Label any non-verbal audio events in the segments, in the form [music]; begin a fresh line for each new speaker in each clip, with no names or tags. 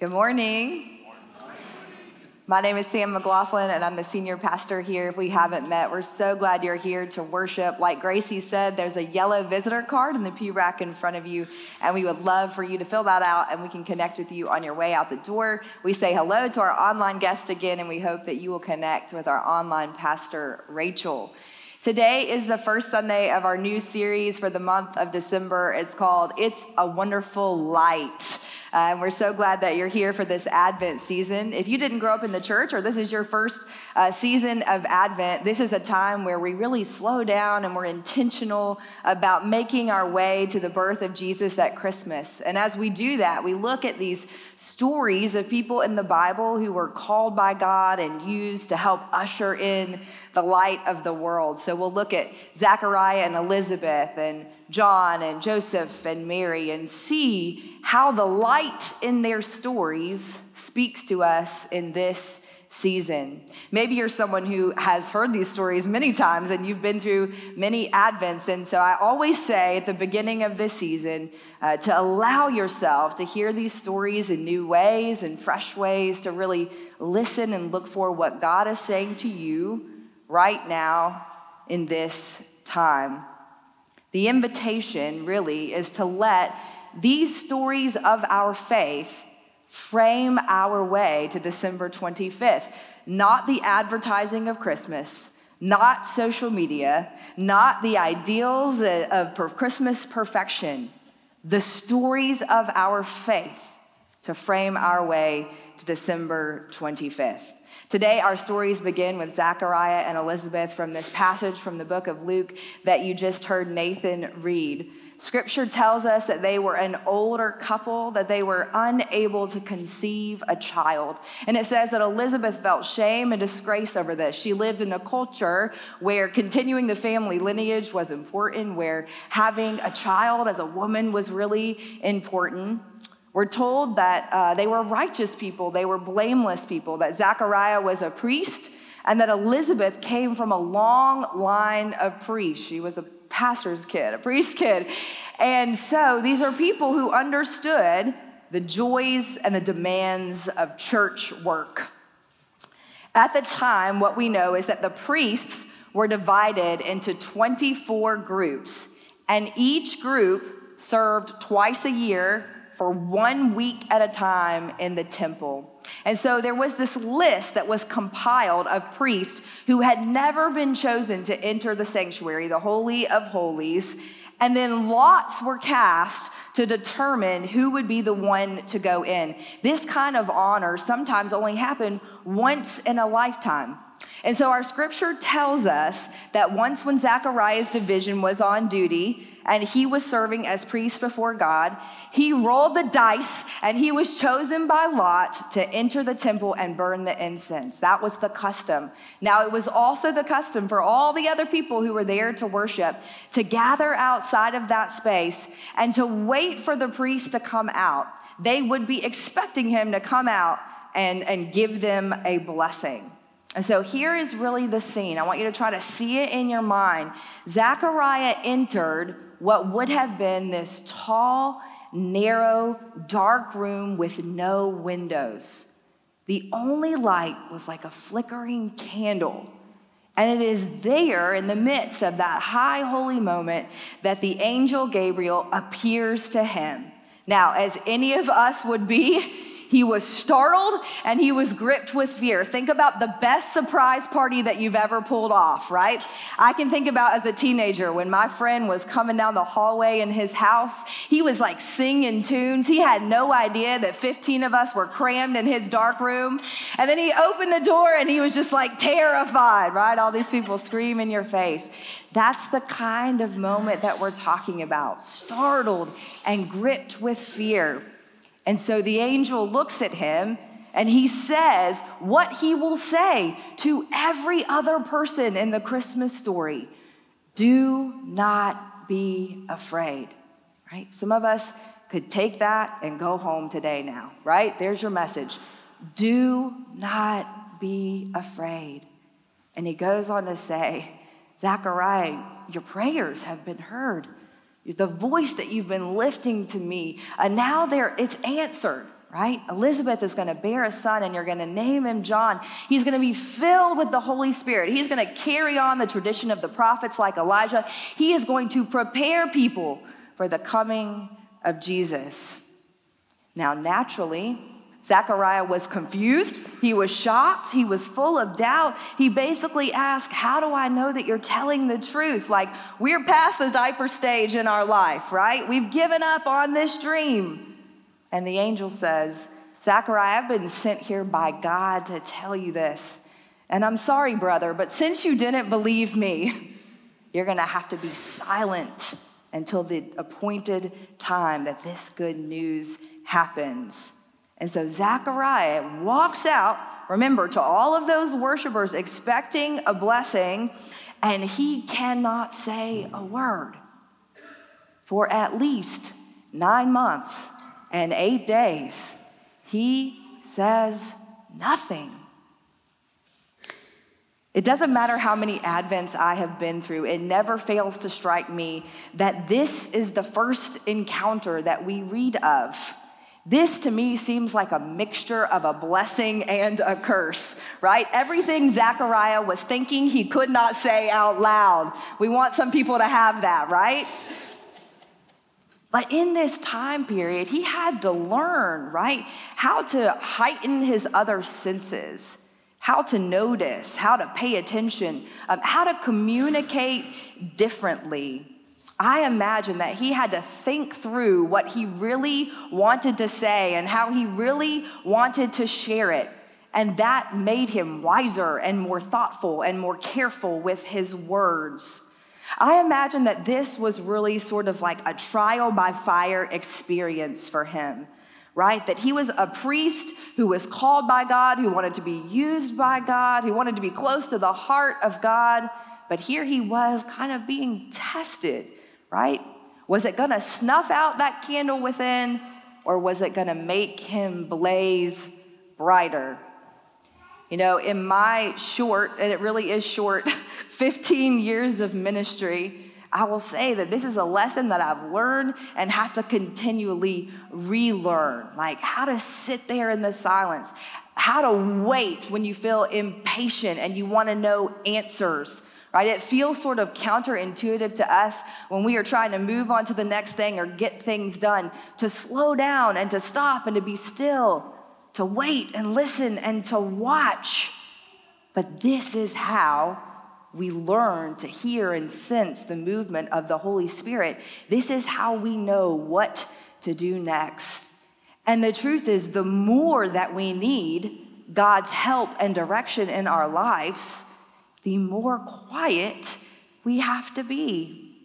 Good morning. My name is Sam McGlothlin, and I'm the senior pastor here. If we haven't met, we're so glad you're here to worship. Like Gracie said, there's a yellow visitor card in the pew rack in front of you, and we would love for you to fill that out, and we can connect with you on your way out the door. We say hello to our online guests again, and we hope that you will connect with our online pastor, Rachel. Today is the first Sunday of our new series for the month of December. It's called It's a Wonderful Light. Uh, and we're so glad that you're here for this Advent season. If you didn't grow up in the church or this is your first uh, season of Advent, this is a time where we really slow down and we're intentional about making our way to the birth of Jesus at Christmas. And as we do that, we look at these stories of people in the Bible who were called by God and used to help usher in the light of the world. So we'll look at Zachariah and Elizabeth and John and Joseph and Mary and see how the light in their stories speaks to us in this season. Maybe you're someone who has heard these stories many times and you've been through many Advents. And so I always say at the beginning of this season uh, to allow yourself to hear these stories in new ways and fresh ways, to really listen and look for what God is saying to you right now in this time. The invitation really is to let these stories of our faith frame our way to December 25th, not the advertising of Christmas. Not social media, not the ideals of Christmas perfection, the stories of our faith to frame our way to December 25th. Today, our stories begin with Zachariah and Elizabeth from this passage from the book of Luke that you just heard Nathan read. Scripture tells us that they were an older couple, that they were unable to conceive a child. And it says that Elizabeth felt shame and disgrace over this. She lived in a culture where continuing the family lineage was important, where having a child as a woman was really important. We're told that uh, they were righteous people, they were blameless people, that Zechariah was a priest, and that Elizabeth came from a long line of priests. She was a pastor's kid, a priest's kid. And so these are people who understood the joys and the demands of church work. At the time, what we know is that the priests were divided into 24 groups, and each group served twice a year for one week at a time in the temple. And so there was this list that was compiled of priests who had never been chosen to enter the sanctuary, the Holy of Holies. And then lots were cast to determine who would be the one to go in. This kind of honor sometimes only happened once in a lifetime. And so our scripture tells us that once when Zachariah's division was on duty, and he was serving as priest before God. He rolled the dice and he was chosen by Lot to enter the temple and burn the incense. That was the custom. Now, it was also the custom for all the other people who were there to worship to gather outside of that space and to wait for the priest to come out. They would be expecting him to come out and, and give them a blessing. And so here is really the scene. I want you to try to see it in your mind. Zechariah entered what would have been this tall, narrow, dark room with no windows. The only light was like a flickering candle. And it is there in the midst of that high holy moment that the angel Gabriel appears to him. Now, as any of us would be, [laughs] he was startled and he was gripped with fear. Think about the best surprise party that you've ever pulled off, right? I can think about as a teenager when my friend was coming down the hallway in his house, he was like singing tunes. He had no idea that 15 of us were crammed in his dark room. And then he opened the door and he was just like terrified, right? All these people scream in your face. That's the kind of moment that we're talking about startled and gripped with fear. And so the angel looks at him and he says what he will say to every other person in the Christmas story Do not be afraid, right? Some of us could take that and go home today now, right? There's your message. Do not be afraid. And he goes on to say, Zachariah, your prayers have been heard the voice that you've been lifting to me, and now there it's answered. right? Elizabeth is going to bear a son and you're going to name him John. He's going to be filled with the Holy Spirit. He's going to carry on the tradition of the prophets like Elijah. He is going to prepare people for the coming of Jesus. Now, naturally, Zechariah was confused. He was shocked. He was full of doubt. He basically asked, How do I know that you're telling the truth? Like, we're past the diaper stage in our life, right? We've given up on this dream. And the angel says, Zechariah, I've been sent here by God to tell you this. And I'm sorry, brother, but since you didn't believe me, you're going to have to be silent until the appointed time that this good news happens. And so Zechariah walks out, remember, to all of those worshipers expecting a blessing, and he cannot say a word for at least nine months and eight days, he says nothing. It doesn't matter how many Advents I have been through, it never fails to strike me that this is the first encounter that we read of. This to me seems like a mixture of a blessing and a curse, right? Everything Zechariah was thinking he could not say out loud. We want some people to have that, right? But in this time period, he had to learn, right, how to heighten his other senses, how to notice, how to pay attention, um, how to communicate differently. I imagine that he had to think through what he really wanted to say and how he really wanted to share it. And that made him wiser and more thoughtful and more careful with his words. I imagine that this was really sort of like a trial by fire experience for him, right? That he was a priest who was called by God, who wanted to be used by God, who wanted to be close to the heart of God. But here he was kind of being tested, right? Was it gonna snuff out that candle within, or was it gonna make him blaze brighter? You know, in my short, and it really is short, [laughs] 15 years of ministry, I will say that this is a lesson that I've learned and have to continually relearn. Like how to sit there in the silence, how to wait when you feel impatient and you want to know answers, right? It feels sort of counterintuitive to us when we are trying to move on to the next thing or get things done to slow down and to stop and to be still to wait and listen and to watch. But this is how we learn to hear and sense the movement of the Holy Spirit. This is how we know what to do next. And the truth is, the more that we need God's help and direction in our lives, the more quiet we have to be.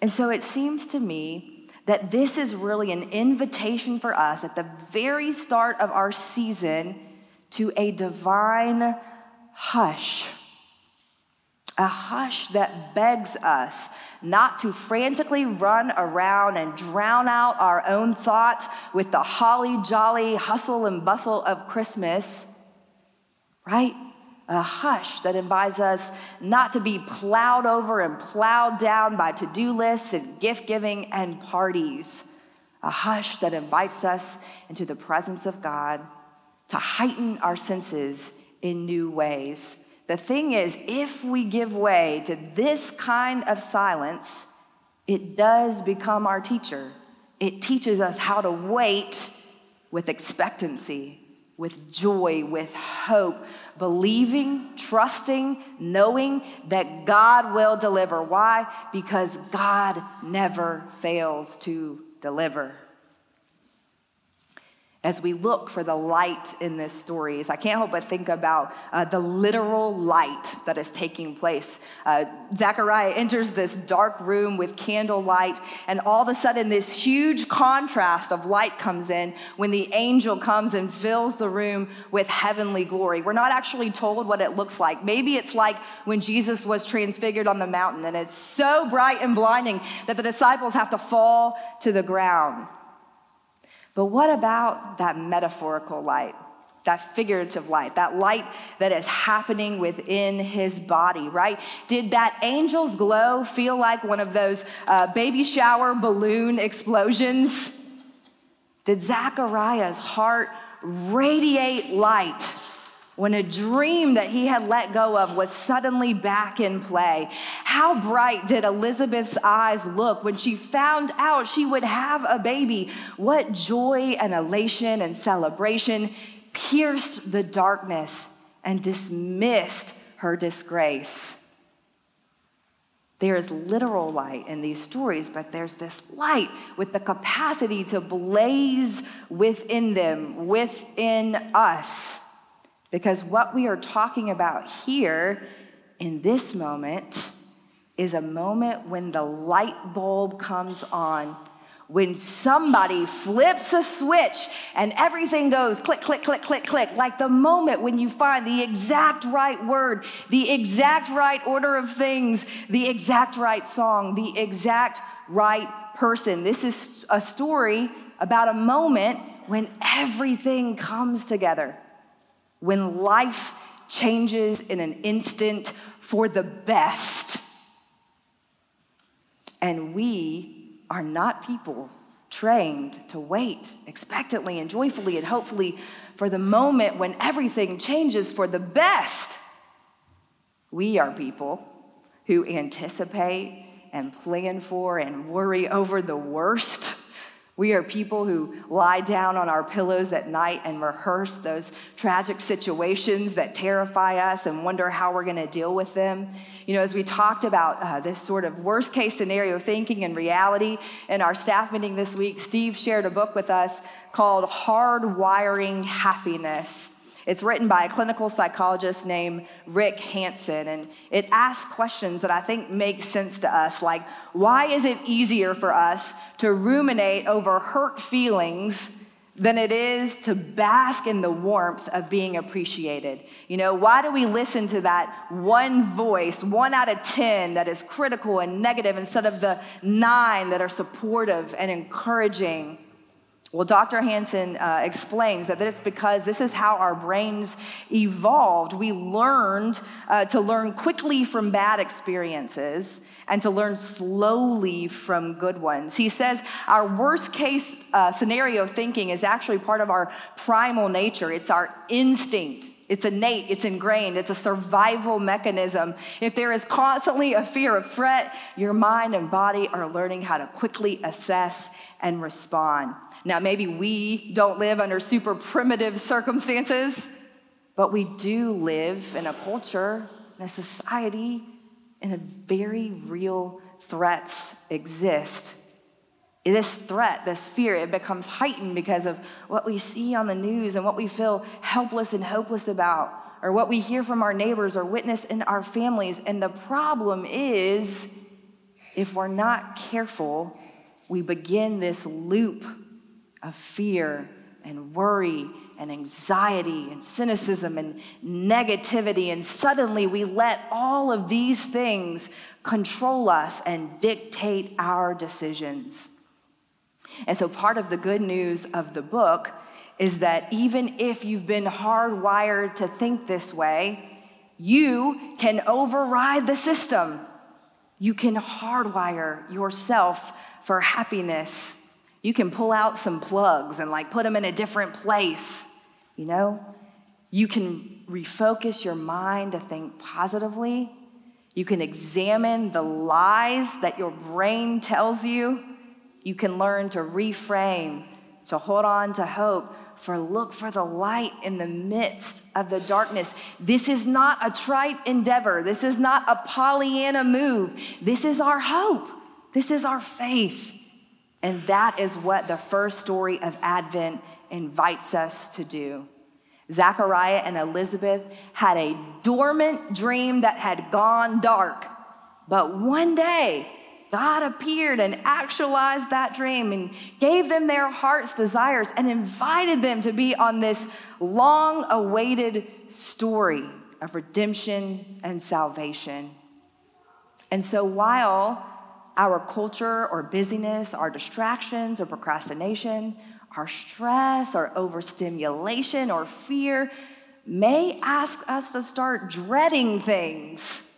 And so it seems to me that this is really an invitation for us at the very start of our season to a divine hush. A hush that begs us not to frantically run around and drown out our own thoughts with the holly jolly hustle and bustle of Christmas, right? A hush that invites us not to be plowed over and plowed down by to do lists and gift giving and parties. A hush that invites us into the presence of God to heighten our senses in new ways. The thing is, if we give way to this kind of silence, it does become our teacher. It teaches us how to wait with expectancy with joy, with hope, believing, trusting, knowing that God will deliver. Why? Because God never fails to deliver as we look for the light in this story is I can't help but think about uh, the literal light that is taking place. Uh, Zechariah enters this dark room with candlelight, and all of a sudden, this huge contrast of light comes in when the angel comes and fills the room with heavenly glory. We're not actually told what it looks like. Maybe it's like when Jesus was transfigured on the mountain, and it's so bright and blinding that the disciples have to fall to the ground. But what about that metaphorical light? That figurative light, that light that is happening within his body, right? Did that angel's glow feel like one of those uh, baby shower balloon explosions? Did Zachariah's heart radiate light when a dream that he had let go of was suddenly back in play? How bright did Elizabeth's eyes look when she found out she would have a baby? What joy and elation and celebration pierced the darkness and dismissed her disgrace. There is literal light in these stories, but there's this light with the capacity to blaze within them, within us. Because what we are talking about here in this moment is a moment when the light bulb comes on when somebody flips a switch and everything goes click, click, click, click, click, like the moment when you find the exact right word, the exact right order of things, the exact right song, the exact right person. This is a story about a moment when everything comes together, when life changes in an instant for the best. And we are not people trained to wait expectantly and joyfully and hopefully for the moment when everything changes for the best. We are people who anticipate and plan for and worry over the worst we are people who lie down on our pillows at night and rehearse those tragic situations that terrify us and wonder how we're going to deal with them. You know, as we talked about uh, this sort of worst case scenario thinking and reality in our staff meeting this week, Steve shared a book with us called Hardwiring Happiness. It's written by a clinical psychologist named Rick Hanson, and it asks questions that I think make sense to us, like why is it easier for us to ruminate over hurt feelings than it is to bask in the warmth of being appreciated. You know, why do we listen to that one voice, one out of 10, that is critical and negative instead of the nine that are supportive and encouraging? Well, Dr. Hanson uh, explains that it's because this is how our brains evolved. We learned uh, to learn quickly from bad experiences and to learn slowly from good ones. He says our worst case uh, scenario thinking is actually part of our primal nature, it's our instinct. It's innate, it's ingrained, it's a survival mechanism. If there is constantly a fear of threat, your mind and body are learning how to quickly assess and respond. Now, maybe we don't live under super primitive circumstances, but we do live in a culture, in a society, and a very real threats exist. This threat, this fear, it becomes heightened because of what we see on the news and what we feel helpless and hopeless about, or what we hear from our neighbors or witness in our families. And the problem is, if we're not careful, we begin this loop of fear and worry and anxiety and cynicism and negativity. And suddenly we let all of these things control us and dictate our decisions. And so, part of the good news of the book is that even if you've been hardwired to think this way, you can override the system. You can hardwire yourself for happiness. You can pull out some plugs and like put them in a different place, you know? You can refocus your mind to think positively. You can examine the lies that your brain tells you. You can learn to reframe, to hold on to hope, for look for the light in the midst of the darkness. This is not a trite endeavor. This is not a Pollyanna move. This is our hope. This is our faith. And that is what the first story of Advent invites us to do. Zachariah and Elizabeth had a dormant dream that had gone dark. But one day, God appeared and actualized that dream and gave them their heart's desires and invited them to be on this long awaited story of redemption and salvation. And so while our culture or busyness, our distractions or procrastination, our stress or overstimulation or fear may ask us to start dreading things,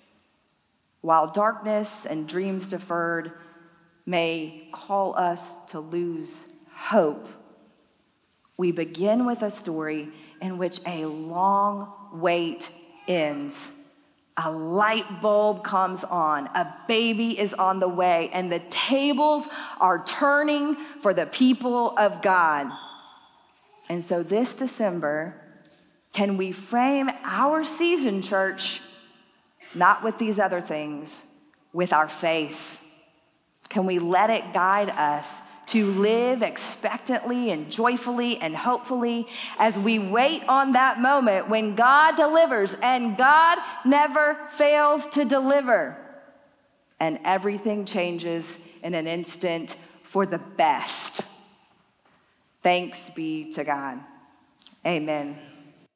while darkness and dreams deferred may call us to lose hope we begin with a story in which a long wait ends. A light bulb comes on, a baby is on the way, and the tables are turning for the people of God. And so this December, can we frame our season, church, not with these other things, with our faith? Can we let it guide us to live expectantly and joyfully and hopefully as we wait on that moment when God delivers, and God never fails to deliver. And everything changes in an instant for the best. Thanks be to God. Amen.